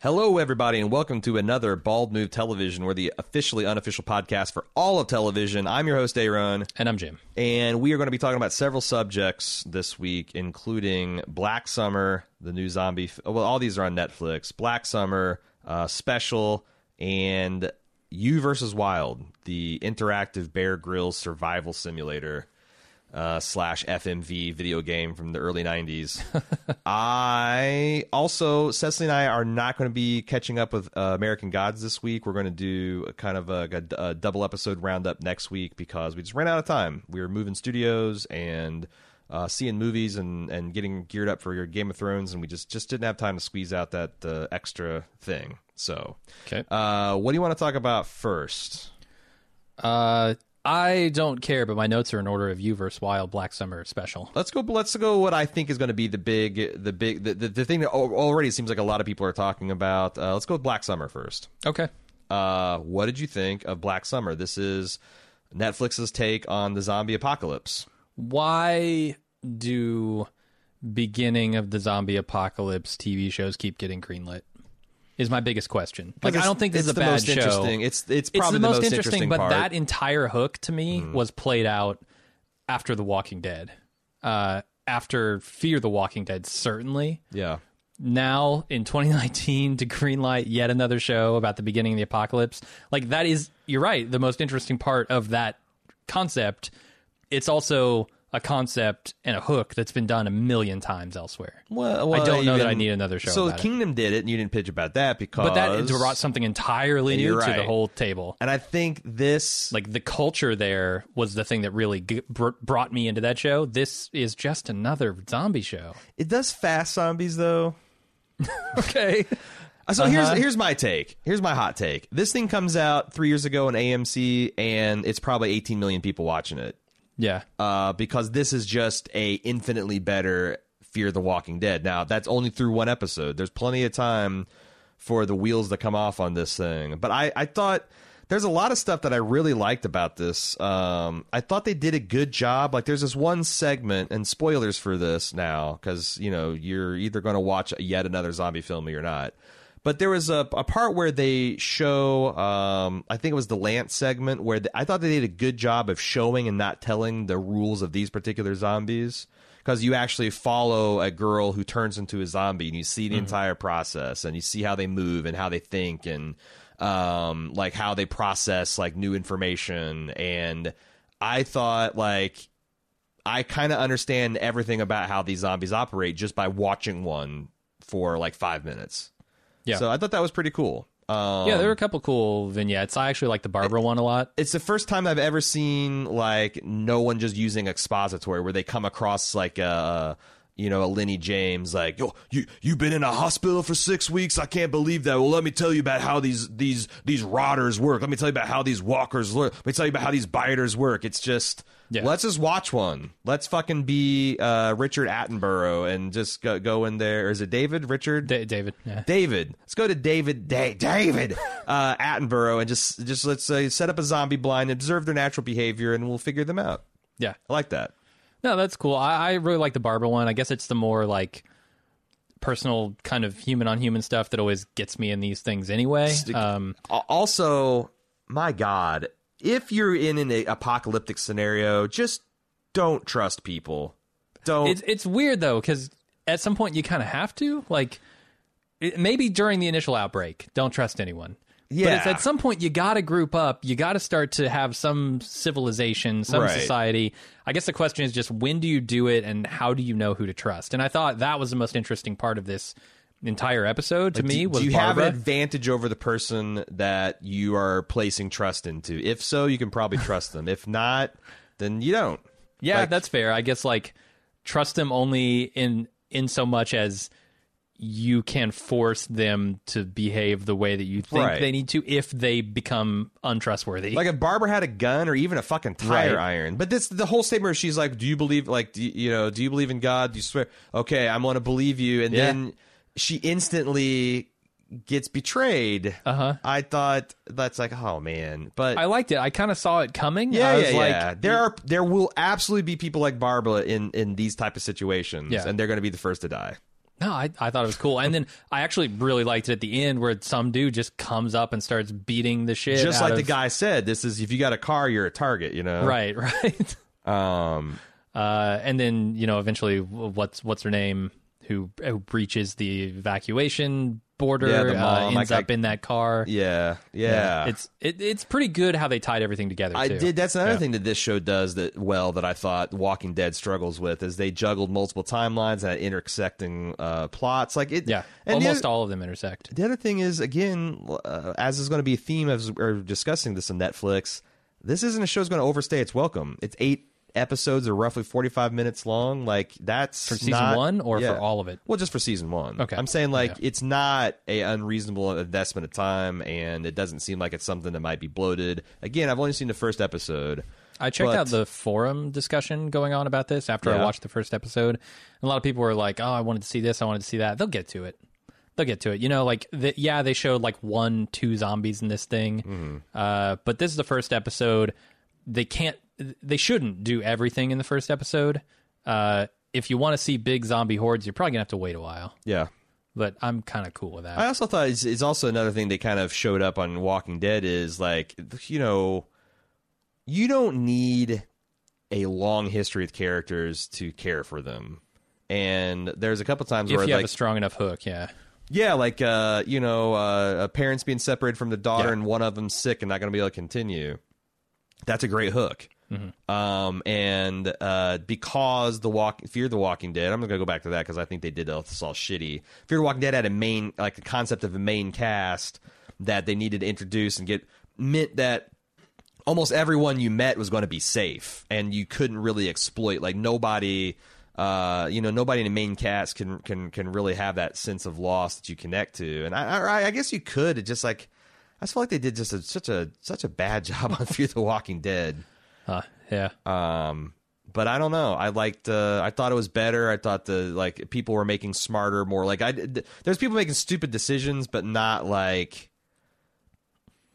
Hello, everybody, and welcome to another Bald Move Television. We're the officially unofficial podcast for all of television. I'm your host, Aaron, And I'm Jim. and we are going to be talking about several subjects this week, including Black Summer, the new zombie. F- well, all these are on Netflix. Black Summer, uh, Special, and You versus Wild, the interactive Bear Grylls survival simulator. Uh, slash FMV video game from the early 90s. I also, Cecily and I are not going to be catching up with uh, American Gods this week. We're going to do a kind of a, a, a double episode roundup next week because we just ran out of time. We were moving studios and uh, seeing movies and, and getting geared up for your Game of Thrones, and we just, just didn't have time to squeeze out that uh, extra thing. So, Okay. uh, what do you want to talk about first? Uh, I don't care, but my notes are in order of you versus Wild Black Summer special. Let's go. Let's go. What I think is going to be the big, the big, the, the, the thing that already seems like a lot of people are talking about. Uh, let's go with Black Summer first. Okay. Uh, what did you think of Black Summer? This is Netflix's take on the zombie apocalypse. Why do beginning of the zombie apocalypse TV shows keep getting greenlit? Is my biggest question. Like, I don't think this is a the bad most show. interesting. It's it's probably the most, interesting, interesting but part. That entire hook to me was played out after The Walking Dead. Uh, after Fear the Walking Dead, certainly. yeah, now in 2019 to greenlight yet another show about the beginning of the apocalypse like that is you're right the most interesting part of that concept it's also a concept and a hook that's been done a million times elsewhere well, i don't know that i need another show So it. Kingdom did it, and you didn't pitch about that because. but that brought something entirely new You're to the whole table and I think this like the culture there was the thing that really g- br- brought me into that show this is just another zombie show it does fast zombies though. okay Uh, So Uh-huh. here's here's my take. Here's my hot take. This thing comes out three years ago on AMC, and it's probably 18 million people watching it. Yeah Uh, because this is just a infinitely better Fear the Walking Dead. Now that's only through one episode. There's plenty of time for the wheels to come off on this thing. But I, I thought there's a lot of stuff that I really liked about this. Um, I thought they did a good job. Like there's this one segment, and spoilers for this now, because you know you're either going to watch yet another zombie film or you're not. But there was a, a part where they show, um, I think it was the Lance segment, where the, I thought they did a good job of showing and not telling the rules of these particular zombies. Because you actually follow a girl who turns into a zombie and you see the entire process and you see how they move and how they think and um, like how they process like new information. And I thought like I kind of understand everything about how these zombies operate just by watching one for like five minutes. Yeah. So I thought that was pretty cool. Um, yeah there were a couple cool vignettes. I actually like the barbara one a lot. it's the first time I've ever seen like no one just using expository where they come across like a you know a Lenny James like yo you you've been in a hospital for six weeks? I can't believe that. Well let me tell you about how these these these rotters work. Let me tell you about how these walkers work let me tell you about how these biters work. It's just Yeah. let's just watch one let's fucking be uh, Richard Attenborough and just go, go in there or is it David Richard Da- david yeah David. Let's go to David. Da- David uh, Attenborough and just just let's uh, set up a zombie blind, observe their natural behavior, and we'll figure them out. yeah I like that. No, that's cool. I, I really like the Barbara one. I guess it's the more like personal kind of human on human stuff that always gets me in these things anyway. Um, Also, my God, if you're in an apocalyptic scenario, just don't trust people. Don't. it's it's weird though because at some point you kind of have to like it, maybe during the initial outbreak, don't trust anyone. Yeah. But it's at some point you got to group up. You got to start to have some civilization, some Right. society. I guess the question is just when do you do it and how do you know who to trust? And I thought that was the most interesting part of this entire episode to me do, was do you have an advantage over the person that you are placing trust into? If so, you can probably trust them. If not, then you don't. Yeah, Like- that's fair. I guess like trust them only in in so much as you can force them to behave the way that you think Right. they need to if they become untrustworthy. Like if Barbara had a gun or even a fucking tire Right. iron. But this the whole statement where she's like, "Do you believe like do you, you know, do you believe in God? Do you swear? Okay, I'm going to believe you." And Yeah. then she instantly gets betrayed. Uh-huh. I thought that's like, "Oh man." But I liked it. I kind of saw it coming. yeah, I was yeah, like, yeah. There are there will absolutely be people like Barbara in in these type of situations Yeah. and they're going to be the first to die. No, I, I thought it was cool, and then I actually really liked it at the end where some dude just comes up and starts beating the shit. Just like the guy said, this is if you got a car, you're a target. You know, right, right. Um, Uh, and then you know eventually what's what's her name who, who breaches the evacuation border Yeah, the uh, ends like, up in that car. yeah, yeah. it's it, it's pretty good how they tied everything together. I too. did. That's another Yeah. thing that this show does that well that I thought Walking Dead struggles with is they juggled multiple timelines and intersecting uh, plots. Like it, Yeah, And almost other- all of them intersect. The other thing is, again, uh, as is going to be a theme as we're discussing this on Netflix, this isn't a show that's going to overstay its welcome. It's eight episodes are roughly 45 minutes long. Like, that's For season not- one or yeah. for all of it? Well, just for season one. Okay. I'm saying, like, Yeah. it's not a unreasonable investment of time, and it doesn't seem like it's something that might be bloated. Again, I've only seen the first episode. I checked But- out the forum discussion going on about this after I watched the first episode. And a lot of people were like, "Oh, I wanted to see this. I wanted to see that." They'll get to it. They'll get to it. You know, like the, yeah, they showed like one, two zombies in this thing, Mm-hmm. uh, but this is the first episode. They can't. They shouldn't do everything in the first episode. Uh, if you want to see big zombie hordes, you're probably gonna have to wait a while. Yeah. But I'm kind of cool with that. I also thought it's, it's also another thing that kind of showed up on Walking Dead is like you know you don't need a long history with characters to care for them. And there's a couple times if where you have a strong enough hook, yeah. yeah, like uh you know uh parents being separated from the daughter Yeah. and one of them's sick and not going to be able to continue. That's a great hook. Mm-hmm. Um, and uh, because the walk Fear the Walking Dead, I'm gonna go back to that because I think they did this all shitty. Fear the Walking Dead had a main like the concept of a main cast that they needed to introduce and get meant that almost everyone you met was going to be safe and you couldn't really exploit like nobody uh, you know nobody in the main cast can can can really have that sense of loss that you connect to and I I, I guess you could it just like I feel like they did just a, such a such a bad job on Fear the Walking Dead Uh, yeah. um but I don't know. I liked. Uh, I thought it was better. I thought the like people were making smarter, more like I. did- There's people making stupid decisions, but not like,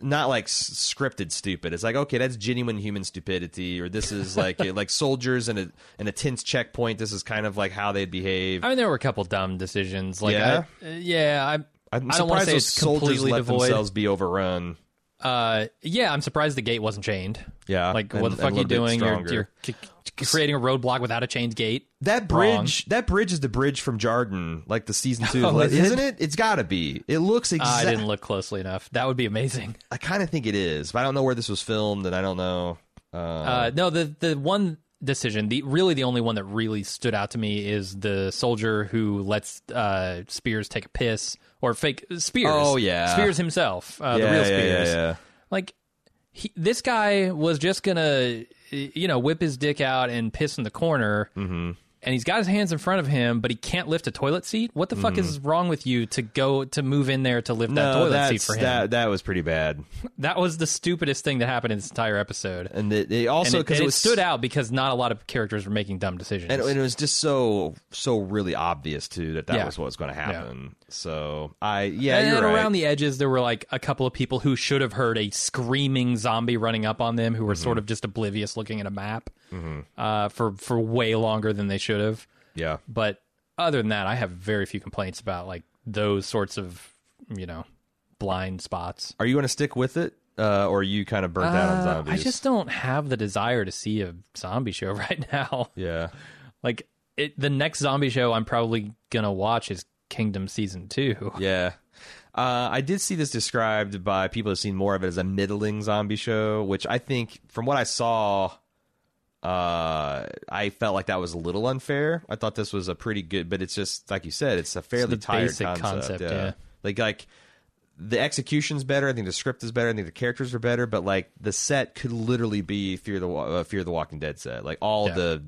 not like s- scripted stupid. It's like okay, that's genuine human stupidity, or this is like like soldiers in a in a tense checkpoint. This is kind of like how they'd behave. I mean, there were a couple dumb decisions. Like, Yeah? I, uh, yeah, I, I'm I don't want to say those it's soldiers completely let devoid. themselves be overrun. Uh, yeah, I'm surprised the gate wasn't chained. Yeah, Like, and- what the fuck are you doing? You're, you're c- c- creating a roadblock without a chained gate. That Wrong. bridge, that bridge is the bridge from Jarden, like the season two, Oh, is it? isn't it? It's got to be. It looks I exactly. didn't look closely enough. That would be amazing. I kind of think it is, but I don't know where this was filmed, and I don't know. Uh, Uh, no, the the one decision, the really the only one that really stood out to me is the soldier who lets uh, Spears take a piss or fake Spears. Oh, yeah. Spears himself, uh, the yeah, real yeah, Spears. yeah, yeah. Like he, this guy was just gonna, you know, whip his dick out and piss in the corner. Mm-hmm. And he's got his hands in front of him, but he can't lift a toilet seat. What the fuck is wrong with you to go to move in there to lift that Mm-hmm. Toilet seat for him? that that was pretty bad, That was the stupidest thing that happened in this entire episode. and it, it And also because it, it was stood out because not a lot of characters were making dumb decisions. and, and it was just so so really obvious too that that Yeah. was what was going to happen. So I yeah, and you're right. around the edges, there were like a couple of people who should have heard a screaming zombie running up on them, who were Mm-hmm. sort of just oblivious, looking at a map uh, for for way longer than they should have. yeah, But other than that, I have very few complaints about like those sorts of you know blind spots. are you going to stick with it, uh, or are you kind of burnt out on Uh, zombies? I just don't have the desire to see a zombie show right now. yeah. Like it, the next zombie show I'm probably gonna watch is Kingdom season two. Yeah. Uh, I did see this described by people who've seen more of it as a middling zombie show, which I think, from what I saw, uh, I felt like that was a little unfair. I thought this was a pretty good, but it's just like you said, it's a fairly the tired concept. concept, yeah. Like like the execution's better. I think the script is better. I think the characters are better. But like the set could literally be Fear the uh, Fear the Walking Dead set. Like all Yeah. the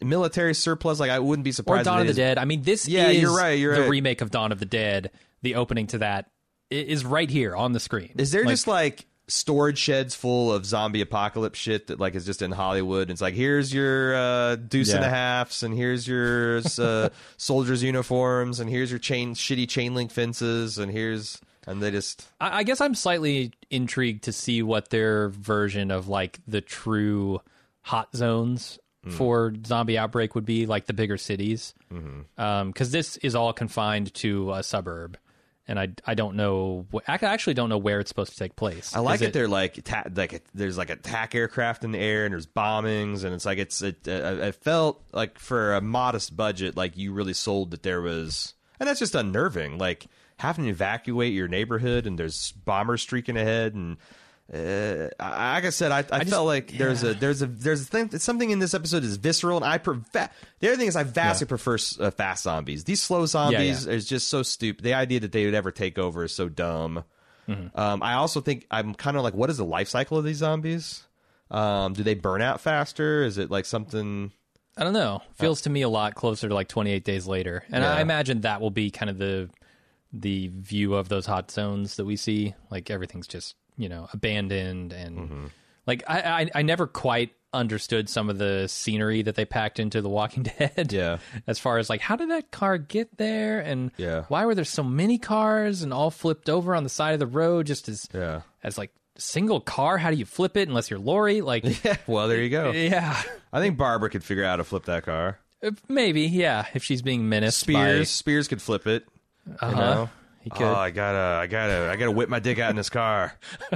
military surplus. Like I wouldn't be Or surprised. Dawn of the is- Dead. I mean, this Yeah, is you're right, you're the right. remake of Dawn of the Dead. The opening to that is right here on the screen. Is there Like, just like storage sheds full of zombie apocalypse shit that like is just in Hollywood? And It's like here's your uh, deuce and a halfs, and here's your uh, soldiers' uniforms, and here's your chain shitty chain link fences, and here's and they just I, I guess I'm slightly intrigued to see what their version of like the true hot zones for zombie outbreak would be like the bigger cities, because Mm-hmm. this is all confined to a suburb, and I I don't know wh- I actually don't know where it's supposed to take place. I like Is it. They're like ta- like a, there's like attack aircraft in the air and there's bombings and it's like it's it. Uh, it felt like for a modest budget, like you really sold that there was, and that's just unnerving. Like having to evacuate your neighborhood and there's bombers streaking ahead and. Uh, like I said, I, I, felt like there's a there's a there's a thing something in this episode is visceral, and I pre- va- the other thing is I vastly prefer uh, fast zombies. These slow zombies is just so stupid. The idea that they would ever take over is so dumb. Um, I also think I'm kind of like, what is the life cycle of these zombies? Um, do they burn out faster? Is it like something? I don't know. Feels to me a lot closer to like 28 days later, and Yeah. I imagine that will be kind of the the view of those hot zones that we see. Like everything's just you know abandoned and Mm-hmm. like I, I I never quite understood some of the scenery that they packed into The Walking Dead. Yeah. As far as like how did that car get there and Yeah. why were there so many cars and all flipped over on the side of the road just as Yeah. as like single car? How do you flip it unless you're Lori? Like Yeah. Well, there you go. yeah. I think Barbara could figure out how to flip that car. Uh, Maybe, yeah, if she's being menaced Spears, Spears could flip it. You Uh-huh. He could. Oh, I gotta, I gotta, I gotta whip my dick out in this car.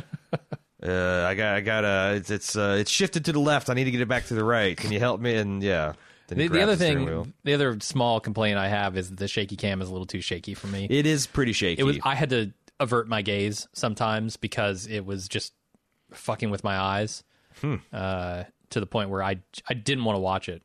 Uh, I got, I gotta. It's, it's, uh, it's shifted to the left. I need to get it back to the right. Can you help me? And yeah. The, the other steering wheel. thing, the other small complaint I have is the shaky cam is a little too shaky for me. it is pretty shaky. It was I had to avert my gaze sometimes because it was just fucking with my eyes Hmm. uh, to the point where I I didn't want to watch it.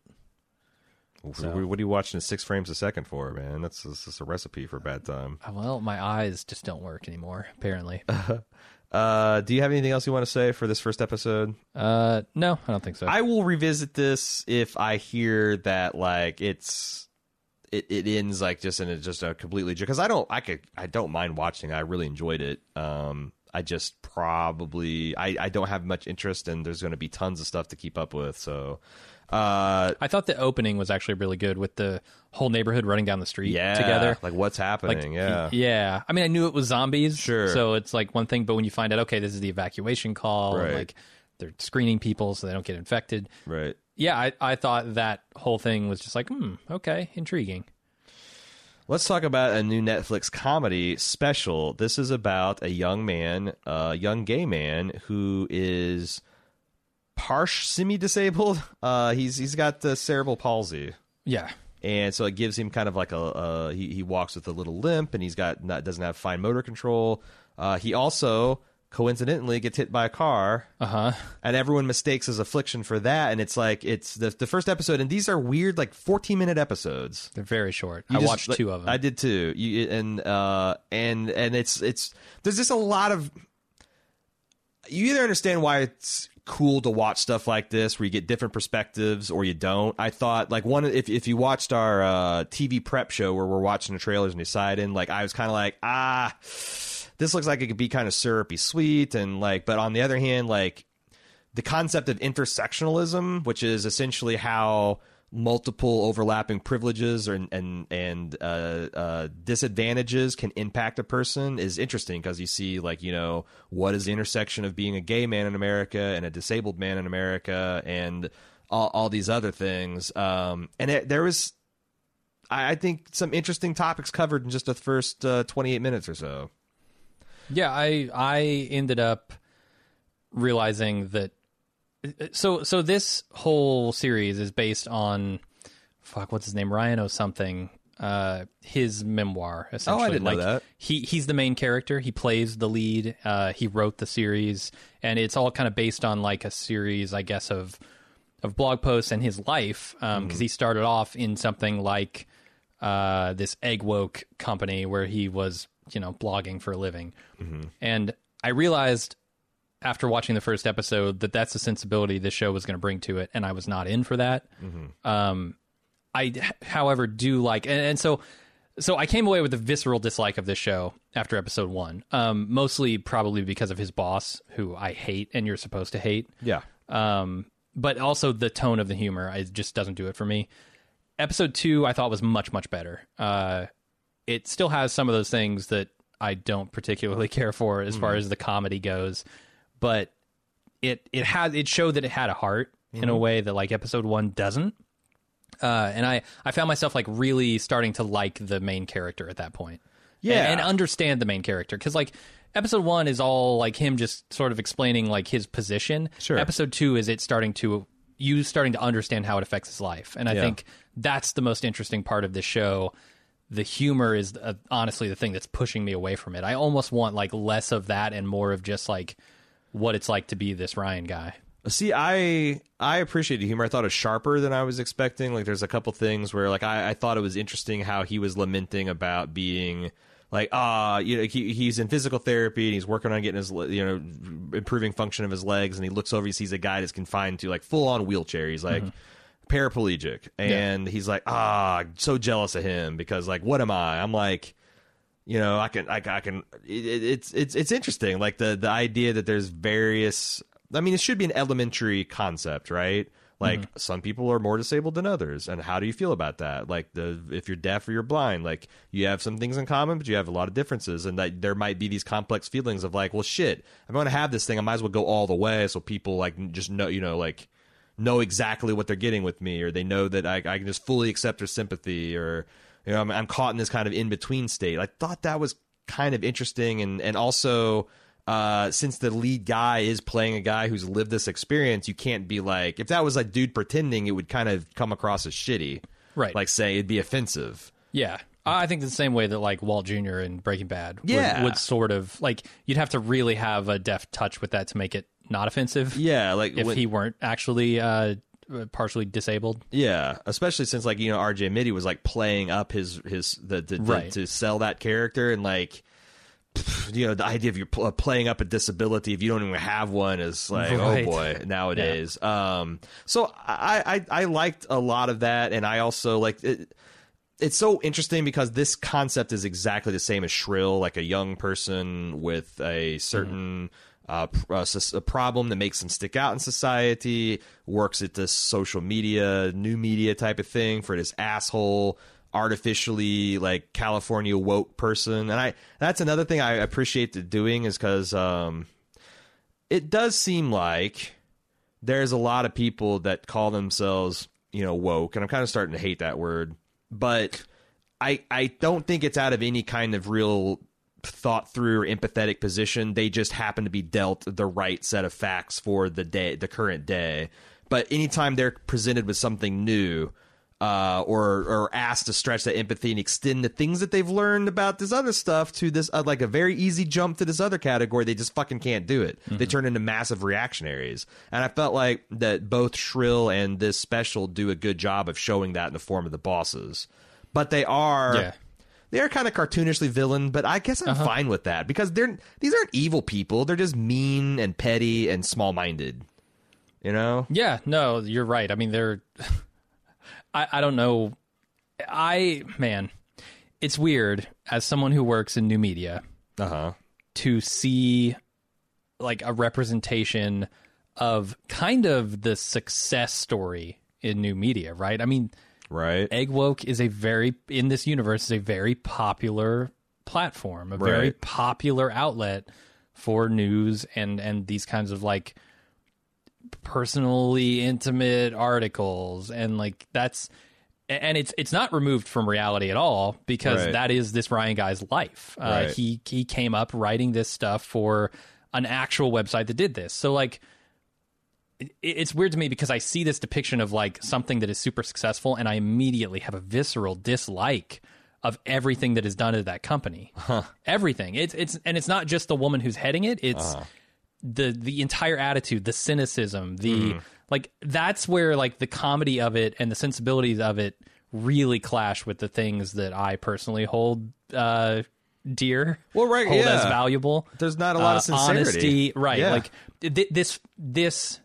What what are you watching at six frames a second for, man? That's, that's just a recipe for bad time. Uh, Well, my eyes just don't work anymore. Apparently, Uh, do you have anything else you want to say for this first episode? uh, no, I don't think so. I will revisit this if I hear that like it's it, it ends like just in a, just a completely because I don't I could I don't mind watching. I really enjoyed it. Um, I just probably I I don't have much interest and there's going to be tons of stuff to keep up with. So, uh, I thought the opening was actually really good with the whole neighborhood running down the street yeah, together. like what's happening? yeah, yeah. I mean, I knew it was zombies, Sure. So it's like one thing, but when you find out, okay, this is the evacuation call, Right. like they're screening people so they don't get infected. right. Yeah, I, I thought that whole thing was just like, hmm, okay, intriguing. Let's talk about a new Netflix comedy special. This is about a young man, a young gay man who is partial semi-disabled. Uh, he's he's got the cerebral palsy, Yeah, and so it gives him kind of like a, a he he walks with a little limp, and he's got not doesn't have fine motor control. Uh, he also coincidentally gets hit by a car uh huh. and everyone mistakes his affliction for that and it's like it's the the first episode and these are weird like 14 minute episodes They're very short. you I just- watched two of them. I did too. You and uh and and it's it's there's just a lot of you either understand why it's cool to watch stuff like this where you get different perspectives or you don't. I thought like one if if you watched our uh TV prep show where we're watching the trailers and deciding like I was kind of like ah this looks like it could be kind of syrupy sweet and like but on the other hand like the concept of intersectionalism, which is essentially how multiple overlapping privileges and and and uh, uh, disadvantages can impact a person, is interesting because you see like you know what is the intersection of being a gay man in America and a disabled man in America and all, all these other things. Um, and it, there was, I, I think, some interesting topics covered in just the first uh, twenty eight minutes or so. Yeah, I I ended up realizing that so so this whole series is based on fuck what's his name Ryan or something uh his memoir essentially Oh, didn't know that. he he's the main character he plays the lead uh he wrote the series and it's all kind of based on like a series I guess of of blog posts and his life because Mm-hmm. he started off in something like uh, this Eggwoke company where he was you know blogging for a living Mm-hmm. and i realized after watching the first episode that that's the sensibility this show was going to bring to it and i was not in for that. Mm-hmm. um, i however do like and, and so so i came away with a visceral dislike of this show after episode one um, mostly probably because of his boss who i hate and you're supposed to hate. Yeah. um, but also the tone of the humor it just doesn't do it for me. Episode two i thought was much much better. Uh, it still has some of those things that i don't particularly care for as far as the comedy goes but it it had it showed that it had a heart in a way that like episode one doesn't. Uh, and I, I found myself like really starting to like the main character at that point. Yeah. And, and understand the main character. Cause like episode one is all like him just sort of explaining like his position. Sure. Episode two is it starting to, you starting to understand how it affects his life. And I Yeah. think that's the most interesting part of this show. The humor is uh, honestly the thing that's pushing me away from it. I almost want like less of that and more of just like what it's like to be this Ryan guy. See, I I appreciate the humor. I thought it was sharper than I was expecting. Like, there's a couple things where, like, I, I thought it was interesting how he was lamenting about being like, ah, you know, he, he's in physical therapy and he's working on getting his, you know, improving function of his legs, and he looks over, he sees a guy that's confined to like full on wheelchair. He's like. Paraplegic, and he's like, ah, so jealous of him because, like, what am I? I'm like, you know i can i, I can it, it- it's it's it's interesting. Like the the idea that there's various i mean it should be an elementary concept right? Like mm-hmm. some people are more disabled than others. And how do you feel about that? Like the if you're deaf or you're blind like you have some things in common but you have a lot of differences and that there might be these complex feelings of like well shit i'm going to have this thing i might as well go all the way so people like just know you know like know exactly what they're getting with me, or they know that I, I can just fully accept their sympathy, or you know I'm, I'm caught in this kind of in between state. I thought that was kind of interesting, and and also uh, since the lead guy is playing a guy who's lived this experience, you can't be like if that was like dude pretending, it would kind of come across as shitty, Right. Like say it'd be offensive. Yeah. I think the same way that like Walt Jr. in Breaking Bad would, Yeah. would sort of like you'd have to really have a deft touch with that to make it not offensive. Yeah, like If when- he weren't actually uh, partially disabled. Yeah, especially since like you know RJ Mitte was like playing up his his the, the, the- Right. to sell that character and like you know the idea of you pl- playing up a disability if you don't even have one is like Right. oh boy nowadays. Um, so I, I I liked a lot of that, and I also like it. It's so interesting because this concept is exactly the same as Shrill, like a young person with a certain pr- uh, s- a problem that makes them stick out in society, works at this social media, new media type of thing for this asshole artificially like California woke person. And I that's another thing I appreciate the doing is because um, it does seem like there's a lot of people that call themselves you know woke, and I'm kind of starting to hate that word, but I I don't think it's out of any kind of real thought through or empathetic position. They just happen to be dealt the right set of facts for the day, the current day. But anytime they're presented with something new, uh, or or asked to stretch that empathy and extend the things that they've learned about this other stuff to this uh, like a very easy jump to this other category, they just fucking can't do it. They turn into massive reactionaries, and I felt like that both Shrill and this special do a good job of showing that in the form of the bosses. But they are Yeah. They are kind of cartoonishly villain, but I guess I'm Uh-huh. fine with that because they're these aren't evil people. They're just mean and petty and small minded. You know? Yeah, no, you're right. I mean, they're. I I don't know. I man, it's weird as someone who works in new media Uh huh. to see like a representation of kind of the success story in new media, right? I mean, Right. Eggwoke is a very in this universe is a very popular platform, a very popular outlet for news and and these kinds of like personally intimate articles and like that's and it's it's not removed from reality at all because Right. that is this Ryan guy's life. Uh, Right. He he came up writing this stuff for an actual website that did this. So like it's weird to me because I see this depiction of like something that is super successful and I immediately have a visceral dislike of everything that is done at that company. Everything. It's it's and it's not just the woman who's heading it. It's the the entire attitude, the cynicism, the like that's where like the comedy of it and the sensibilities of it really clash with the things that I personally hold uh dear. Well, right, hold as valuable There's not a lot uh, of sincerity. honesty, right? Yeah. Like th- this this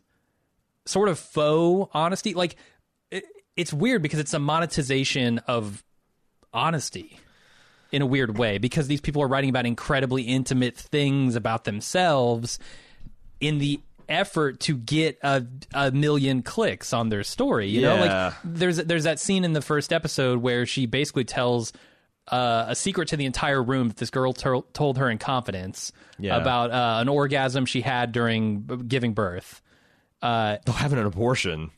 sort of faux honesty. Like it, it's weird because it's a monetization of honesty in a weird way because these people are writing about incredibly intimate things about themselves in the effort to get a, a million clicks on their story you know like there's there's that scene in the first episode where she basically tells uh, a secret to the entire room that this girl to- told her in confidence Yeah. about uh, an orgasm she had during giving birth Uh, Oh, having an abortion.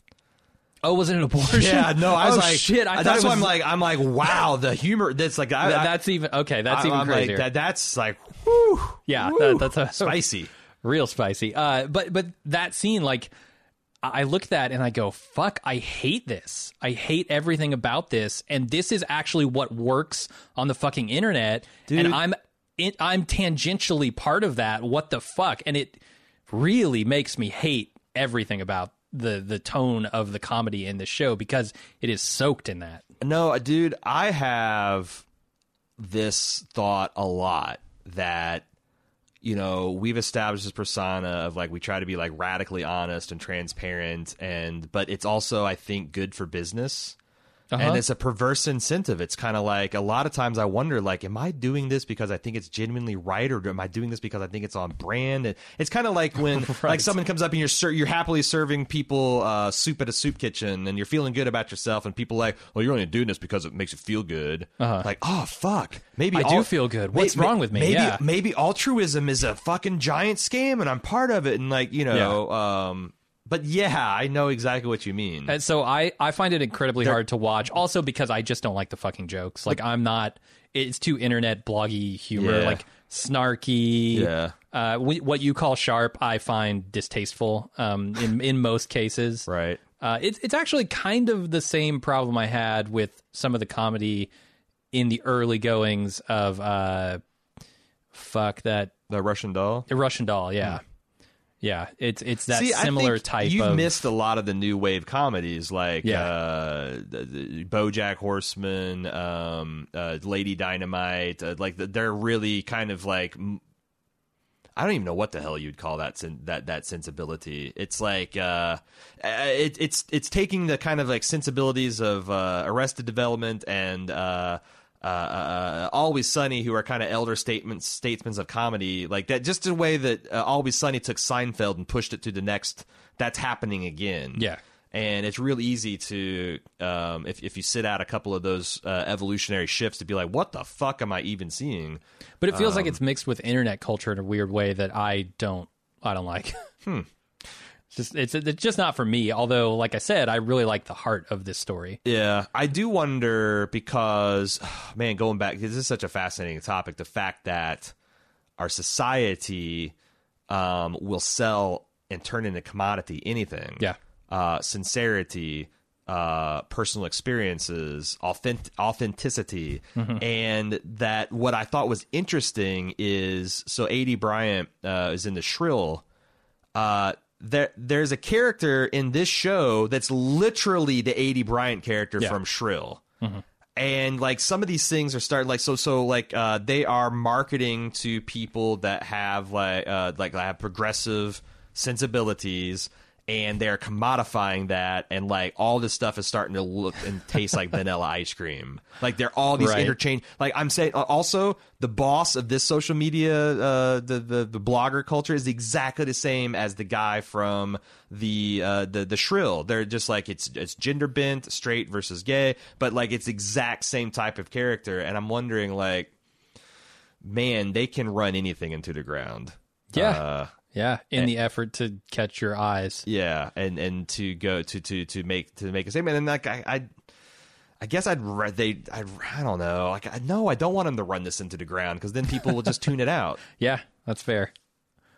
oh, was it an abortion? Yeah, no, I was oh, like, shit. I that's why I'm like, I'm like, wow, the humor. That's like, I, that- that's even okay. That's I- even I'm crazier. like, that, that's like, whew, yeah, whew, that, that's a, spicy. real spicy. Uh, but but that scene, like, I I look at that and I go, "Fuck! I hate this. I hate everything about this." And this is actually what works on the fucking internet, Dude. and I'm it, I'm tangentially part of that. What the fuck? And it really makes me hate everything about the the tone of the comedy in the show because it is soaked in that. No, uh, dude, I have this thought a lot that you know we've established this persona of like we try to be like radically honest and transparent and but it's also i think good for business Uh-huh. and it's a perverse incentive it's kind of like a lot of times i wonder like am i doing this because i think it's genuinely right or am i doing this because i think it's on brand and it's kind of like when like someone comes up and you're ser- you're happily serving people uh, soup at a soup kitchen and you're feeling good about yourself and people like well you're only doing this because it makes you feel good like oh fuck maybe Uh-huh. I do feel good. What's may- wrong with me? maybe Yeah. maybe altruism is a fucking giant scam and i'm part of it and like you know um but yeah i know exactly what you mean And so I, I find it incredibly hard to watch. Also because I just don't like the fucking jokes. Like I'm not. It's too internet bloggy humor, Yeah. like snarky. Yeah. Uh, wh- what you call sharp, I find distasteful. Um, in in most cases. right Uh, it's it's actually kind of the same problem I had with some of the comedy in the early goings of uh, fuck that the russian doll the Russian Doll. Yeah. Yeah, it's it's that. See, I similar think type You've of missed a lot of the new wave comedies, like Yeah. uh, the, the BoJack Horseman, um, uh, Lady Dynamite. Uh, like the, they're really kind of like I don't even know what the hell you'd call that sen- that that sensibility. It's like uh, uh, it, it's it's taking the kind of like sensibilities of uh, Arrested Development and. Uh, uh, uh, Always Sunny, who are kind of elder statements, statesmen of comedy, like that. Just the way that uh, Always Sunny took Seinfeld and pushed it to the next. That's happening again. Yeah. and it's real easy to, um, if if you sit out a couple of those uh, evolutionary shifts, to be like, what the fuck am I even seeing? But it feels like Um, it's mixed with internet culture in a weird way that I don't I don't like. Hmm. It's just it's it's just not for me. Although, like I said, I really like the heart of this story. Yeah, I do wonder because, man, going back, this is such a fascinating topic. The fact that our society um, will sell and turn into commodity anything. Yeah. Uh, sincerity, uh, personal experiences, authentic- authenticity, and that what I thought was interesting is so Aidy Bryant uh, is in the Shrill uh, there there's a character in this show that's literally the Aidy Bryant character Yeah. from Shrill. And like some of these things are starting like so so like uh they are marketing to people that have like uh like have progressive sensibilities and they're commodifying that and like all this stuff is starting to look and taste like vanilla ice cream like they're all these Right. interchange like i'm saying uh, also the boss of this social media uh the, the the blogger culture is exactly the same as the guy from the uh the the shrill they're just like it's it's gender bent straight versus gay but like it's exact same type of character and i'm wondering like man they can run anything into the ground Yeah. uh, Yeah, in the effort to catch your eyes. yeah, and and to go to to to make to make a statement, and like I, I, I guess I'd re- they I I don't know, like I no, I don't want them to run this into the ground because then people will just tune it out. Yeah, that's fair.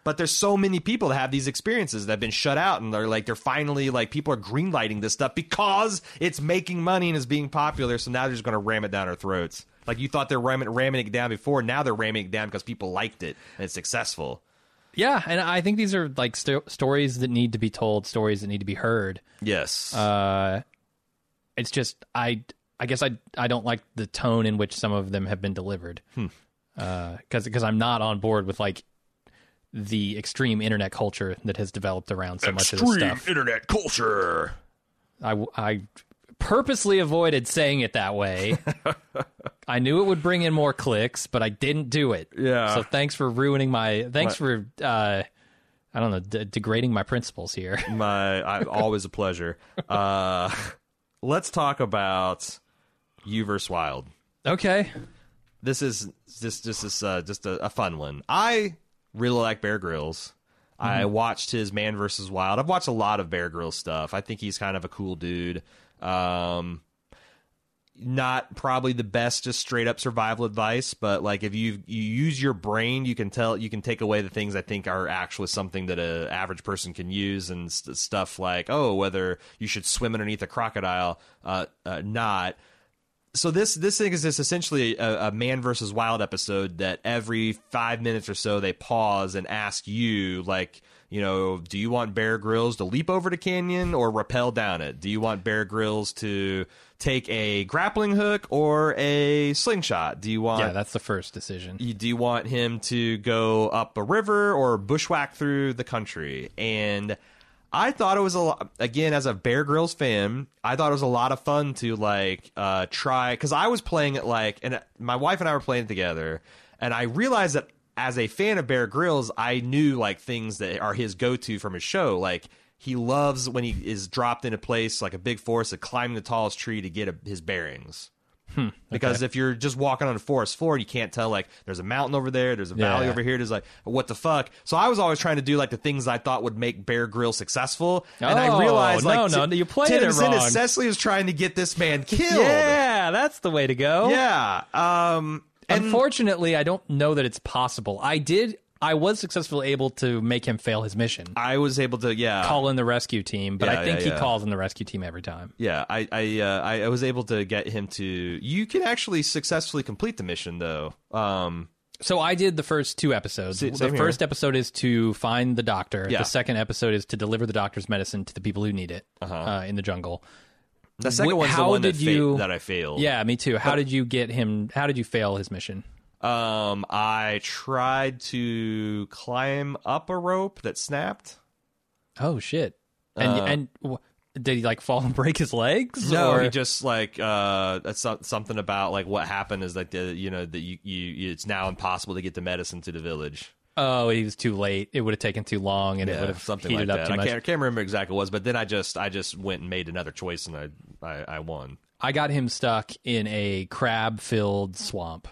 But there's so many people that have these experiences that have been shut out, and they're like they're finally like people are greenlighting this stuff because it's making money and is being popular. So now they're just going to ram it down our throats. Like you thought they're ramming ramming it down before, now they're ramming it down because people liked it and it's successful. Yeah, and I think these are like sto- stories that need to be told, stories that need to be heard. Yes. Uh, it's just I I guess I I don't like the tone in which some of them have been delivered. Because because I'm not on board with like the extreme internet culture that has developed around so much of this stuff. internet culture. I I purposely avoided saying it that way. I knew it would bring in more clicks, but I didn't do it. Yeah. So thanks for ruining my. Thanks for uh, I don't know, de- degrading my principles here. My, I, always a pleasure. Uh, let's talk about you versus Wild. okay. This is just this is uh, just a, a fun one. I really like Bear Grylls. I watched his Man vs. Wild. I've watched a lot of Bear Grylls stuff. I think he's kind of a cool dude. Um, not probably the best just straight up survival advice, but like if you you use your brain, you can tell you can take away the things I think are actually something that a average person can use and st- stuff like oh whether you should swim underneath a crocodile, uh, uh not. So this this thing is just essentially a, a, man versus wild episode that every five minutes or so they pause and ask you like you know do you want bear grylls to leap over the canyon or rappel down it? Do you want bear grylls to take a grappling hook or a slingshot? Do you want yeah that's the first decision. do you want him to go up a river or bushwhack through the country? And I thought it was a lot, again as a Bear Grylls fan. I thought it was a lot of fun to like uh, try because I was playing it like, and my wife and I were playing it together, and I realized that as a fan of Bear Grylls, I knew like things that are his go to from his show. Like he loves when he is dropped in a place like a big forest to climb the tallest tree to get a, his bearings. Hmm, because if you're just walking on a forest floor, you can't tell like there's a mountain over there, there's a valley Yeah. over here. There's like what the fuck. So I was always trying to do like the things I thought would make Bear Grill successful, and I Oh, realized like no, no, you played it Tennessee wrong. Cecily is trying to get this man killed. yeah that's the way to go yeah. Um, and unfortunately i don't know that it's possible i did i was successfully able to make him fail his mission I was able to yeah call in the rescue team but Yeah, i think yeah, he yeah. calls in the rescue team every time Yeah, I I, uh, I I was able to get him to. You can actually successfully complete the mission though. Um, So I did the first two episodes. Same- the here. first episode is to find the doctor. Yeah. The second episode is to deliver the doctor's medicine to the people who need it Uh-huh. uh, in the jungle. The second Wh- one's the how one that, did fa- you- that I failed. Yeah, me too. How did you get him? How did you fail his mission? Um, I tried to climb up a rope that snapped. Oh shit! And Uh, and w- did he like fall and break his legs? No, or? he just like uh, that's so- something about like what happened is like the you know that you, you it's now impossible to get the medicine to the village. Oh, he was too late. It would have taken too long, and it would have something heated like up that. too I much. can't, I can't remember exactly what it was, but then I just I just went and made another choice and I I, I won. I got him stuck in a crab-filled swamp.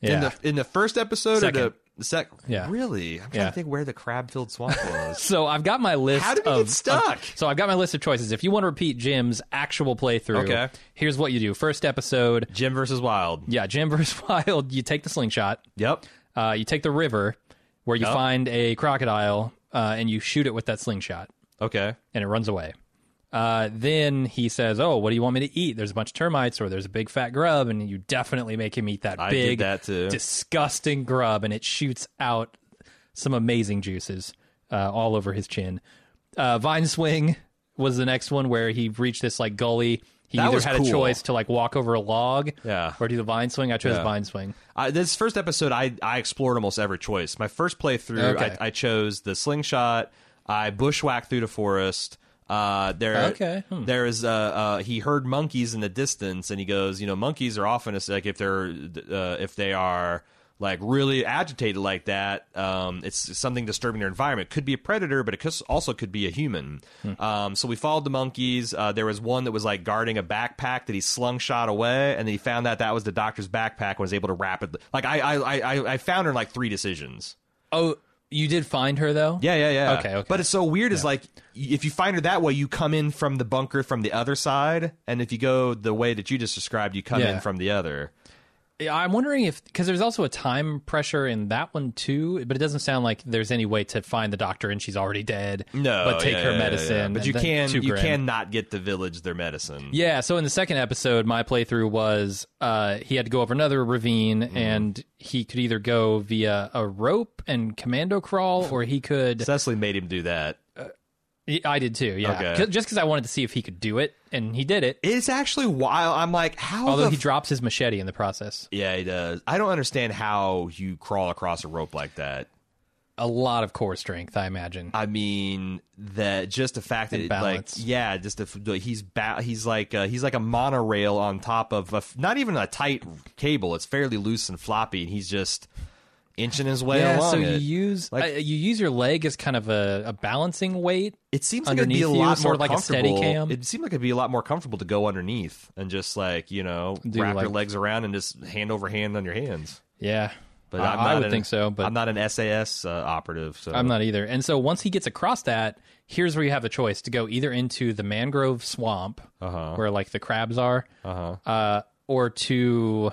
Yeah, In the in the first episode Second. or the, sec Yeah. really I'm trying Yeah. to think where the crab filled swamp was. So I've got my list. How did of, get stuck? of- so I've got my list of choices. If you want to repeat Jim's actual playthrough, Okay. here's what you do. First episode, Jim versus Wild. yeah, Jim versus Wild. You take the slingshot. Yep. Uh, you take the river where you Yep. find a crocodile uh, and you shoot it with that slingshot, Okay. and it runs away. Uh, then he says, "Oh, what do you want me to eat? There's a bunch of termites, or there's a big fat grub, and you definitely make him eat that I did big, that too. disgusting grub, and it shoots out some amazing juices uh, all over his chin. Uh, Vine swing was the next one where he reached this like gully. He That either was had cool. a choice to like walk over a log, Yeah. or do the vine swing. I chose Yeah. vine swing. Uh, this first episode, I I explored almost every choice. My first playthrough, Okay. I, I chose the slingshot. I bushwhacked through the forest. Uh, there, Okay. Hmm. there is uh, uh, he heard monkeys in the distance, and he goes, you know, monkeys are often like if they're uh, if they are like really agitated like that, um, it's something disturbing their environment. Could be a predator, but it also could be a human. Hmm. Um, so we followed the monkeys. Uh, there was one that was like guarding a backpack that he slung shot away, and then he found that that was the doctor's backpack and was able to rapidly. Like I, I, I, I found her in like three decisions. Oh, you did find her though. Yeah, yeah, yeah. Okay, okay. But it's so weird. Is like if you find her that way, you come in from the bunker from the other side, and if you go the way that you just described, you come Yeah. in from the other. Yeah, I'm wondering if because there's also a time pressure in that one too, but it doesn't sound like there's any way to find the doctor and she's already dead. No, but take yeah, her yeah, medicine. yeah. But you can you cannot get the village their medicine. Yeah, so in the second episode, my playthrough was uh, he had to go over another ravine, Mm-hmm. and he could either go via a rope and commando crawl, or he could. Cecily made him do that. I did too, yeah. Okay. 'Cause- Just because I wanted to see if he could do it, and he did it. It's actually wild. I'm like, how? Although he f- drops his machete in the process. yeah, he does. I don't understand how you crawl across a rope like that. A lot of core strength, I imagine. I mean that just the fact that it, like yeah, just the, he's ba- he's like uh, he's like a monorail on top of a f not even a tight cable. It's fairly loose and floppy, and he's just inching his way yeah, along so it. you use Like- uh, you use your leg as kind of a, a balancing weight. it seems like it'd be a you, lot sort more like a comfortable. Steadicam. It seemed like it'd be a lot more comfortable to go underneath and just like you know Do wrap your legs around and just hand over hand on your hands. Yeah. but I- I'm I not would an- think so, but- I'm not an SAS uh, operative. So I'm not either. And so once he gets across that, here's where you have a choice to go either into the mangrove swamp, Uh-huh. where like the crabs are, Uh-huh. uh, or to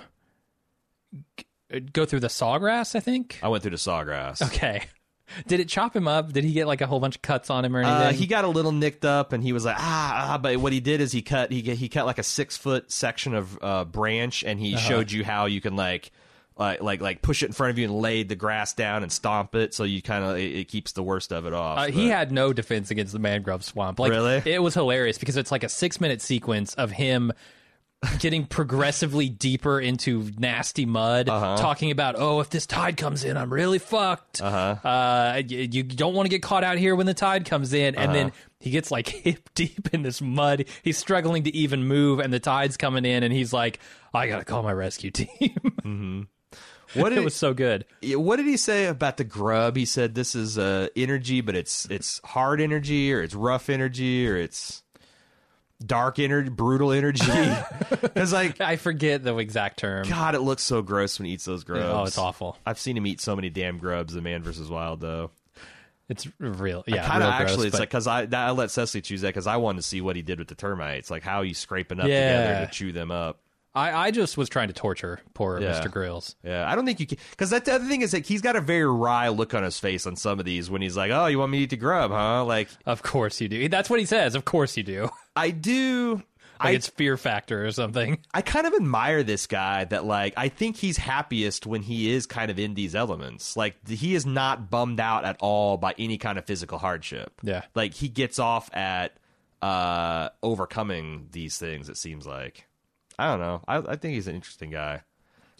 go through the sawgrass. I think. I went through the sawgrass. Okay. Did it chop him up? Did he get like a whole bunch of cuts on him or anything? Uh, he got a little nicked up, and he was like, ah, ah. But what he did is he cut he he cut like a six foot section of uh, branch, and Uh-huh. he showed you how you can like. Like, like, like, push it in front of you and lay the grass down and stomp it, so you kind of it, it keeps the worst of it off. Uh, he had no defense against the mangrove swamp. Like, Really? It was hilarious because it's like a six minute sequence of him getting progressively deeper into nasty mud, Uh-huh. talking about, oh, if this tide comes in, I'm really fucked. Uh-huh. Uh, you, you don't want to get caught out here when the tide comes in. And then Uh-huh. he gets like hip deep in this mud. He's struggling to even move, and the tide's coming in, and he's like, I got to call my rescue team. what it was so good. What did he say about the grub? He said this is uh, energy, but it's it's hard energy, or it's rough energy, or it's dark energy, brutal energy. Because like, I forget the exact term. God, it looks so gross when he eats those grubs. Oh, it's awful. I've seen him eat so many damn grubs in Man vs. Wild, though. It's real. Yeah, kind of real gross, actually, it's but- like because I I let Cecily choose that because I wanted to see what he did with the termites, like how he's scraping up Yeah. together to chew them up. I, I just was trying to torture poor Yeah. Mr. Grylls. Yeah, I don't think you can because that the other thing is that he's got a very wry look on his face on some of these when he's like, "Oh, you want me to eat the grub, huh?" Like Of course you do. That's what he says. Of course you do. I do. Like I it's fear factor or something. I kind of admire this guy that like I think he's happiest when he is kind of in these elements. Like he is not bummed out at all by any kind of physical hardship. Yeah. Like he gets off at uh overcoming these things it seems like. I don't know. I I think he's an interesting guy.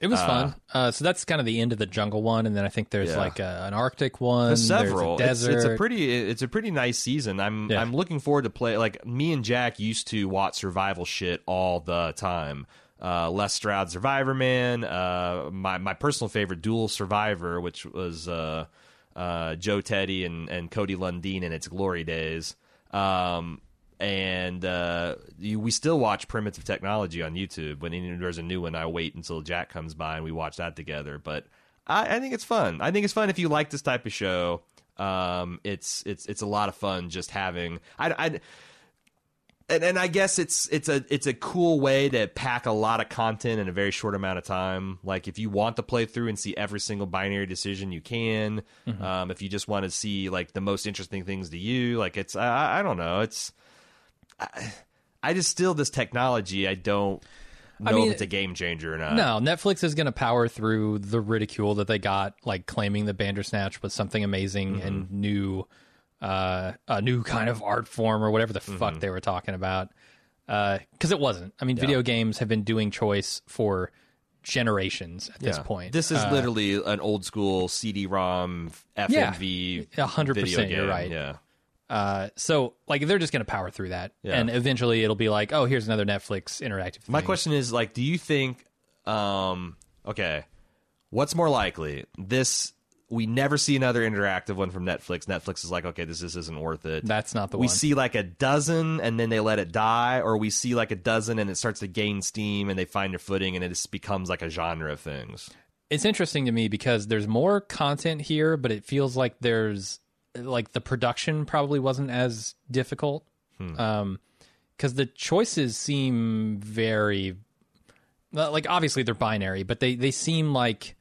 It was fun. Uh, so that's kind of the end of the jungle one, and then I think there's Yeah. like a, an Arctic one. There's several. There's It's, a it's a pretty it's a pretty nice season. I'm Yeah. I'm looking forward to play like me and Jack used to watch survival shit all the time. Uh, Les Stroud Survivor Man, uh, my my personal favorite Dual Survivor, which was uh, uh, Joe Teti and, and Cody Lundin in its glory days. Um, and uh, you, we still watch Primitive Technology on YouTube. When there's a new one, I wait until Jack comes by and we watch that together. But I, I think it's fun. I think it's fun if you like this type of show. Um, it's it's it's a lot of fun just having. I, I and, and I guess it's it's a it's a cool way to pack a lot of content in a very short amount of time. Like if you want to play through and see every single binary decision, you can. Um, if you just want to see like the most interesting things to you, like it's I, I don't know, it's I, I just still this technology. I don't know mean, if it's a game changer or not. no, Netflix is going to power through the ridicule that they got, like claiming the Bandersnatch was something amazing Mm-hmm. and new, uh, a new kind of art form or whatever the Mm-hmm. fuck they were talking about. Because it wasn't. I mean, video games have been doing choice for generations at this point. This is Uh, literally an old school CD-ROM FMV. a hundred percent. you're right. Yeah. Uh, so like they're just going to power through that, Yeah. and eventually it'll be like, oh, here's another Netflix interactive. My thing. question is like, do you think? Um, okay, what's more likely? This we never see another interactive one from Netflix. Netflix is like, okay, this this isn't worth it. That's not the we one. see like a dozen and then they let it die, or we see like a dozen and it starts to gain steam and they find their footing and it just becomes like a genre of things. It's interesting to me because there's more content here, but it feels like there's like the production probably wasn't as difficult. Hmm. Um, because the choices seem very like obviously they're binary, but they they seem like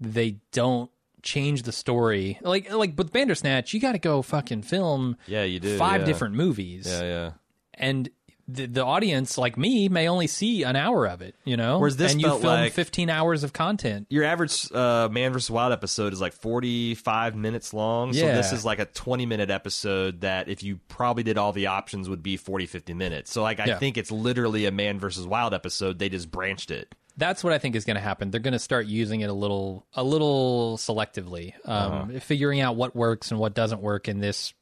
they don't change the story. Like like with Bandersnatch, you got to go fucking film Yeah, you do five yeah. different movies, Yeah, yeah. and the, the audience like me may only see an hour of it. You know, Whereas this and you film like- 15 hours of content. Your average uh, Man vs. Wild episode is like 45 minutes long. So this is like a 20 minute episode that if you probably did all the options would be 40, 50 minutes. So like I Yeah. think it's literally a Man vs. Wild episode. They just branched it. that's what I think is going to happen. They're going to start using it a little, a little selectively, um, figuring out what works and what doesn't work in this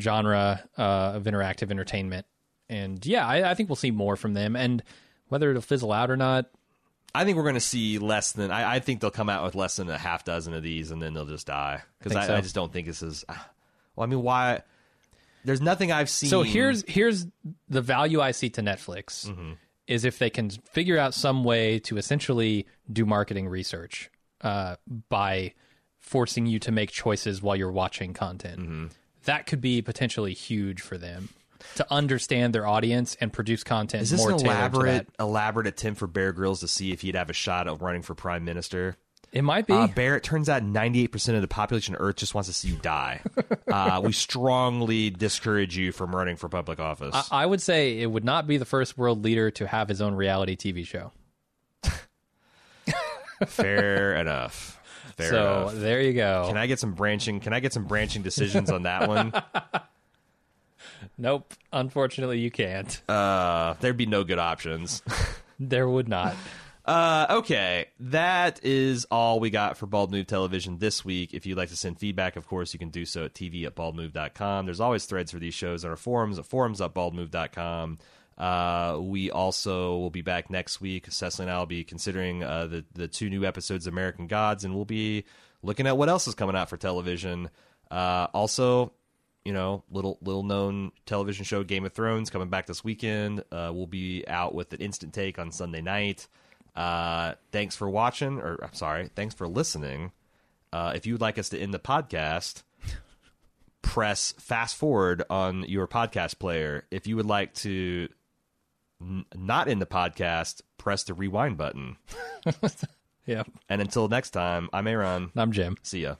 genre uh, of interactive entertainment. And yeah, I, I think we'll see more from them. And whether it'll fizzle out or not, I think we're going to see less than. I, I think they'll come out with less than a half dozen of these, and then they'll just die because Think I, so. I just don't think this is. Well, I mean, why? There's nothing I've seen. so here's here's the value I see to Netflix is if they can figure out some way to essentially do marketing research uh, by forcing you to make choices while you're watching content. Mm-hmm. That could be potentially huge for them to understand their audience and produce content Is this more an elaborate elaborate attempt for Bear Grylls to see if he'd have a shot of running for prime minister? It might be. Uh, Bear, it turns out 98% of the population of Earth just wants to see you die. uh, we strongly discourage you from running for public office. I would say it would not be the first world leader to have his own reality TV show. Fair enough. Fair so enough. there you go. Can I get some branching? Can I get some branching decisions on that one? Nope. Unfortunately, you can't. Uh, there'd be no good options. there would not. Uh, okay, that is all we got for Bald Move Television this week. If you'd like to send feedback, of course, you can do so at tv at baldmove.com. There's always threads for these shows on our forums at forums.baldmove.com. Uh, we also will be back next week. Cecily and I will be considering uh, the, the two new episodes of American Gods, and we'll be looking at what else is coming out for television. Uh, also, you know, little little known television show Game of Thrones coming back this weekend. Uh, we'll be out with an instant take on Sunday night. Uh, thanks for watching, or I'm sorry, thanks for listening. Uh, if you would like us to end the podcast, press fast forward on your podcast player. If you would like to n- not end the podcast, press the rewind button. Yeah. And until next time, I'm Aaron. I'm Jim. See ya.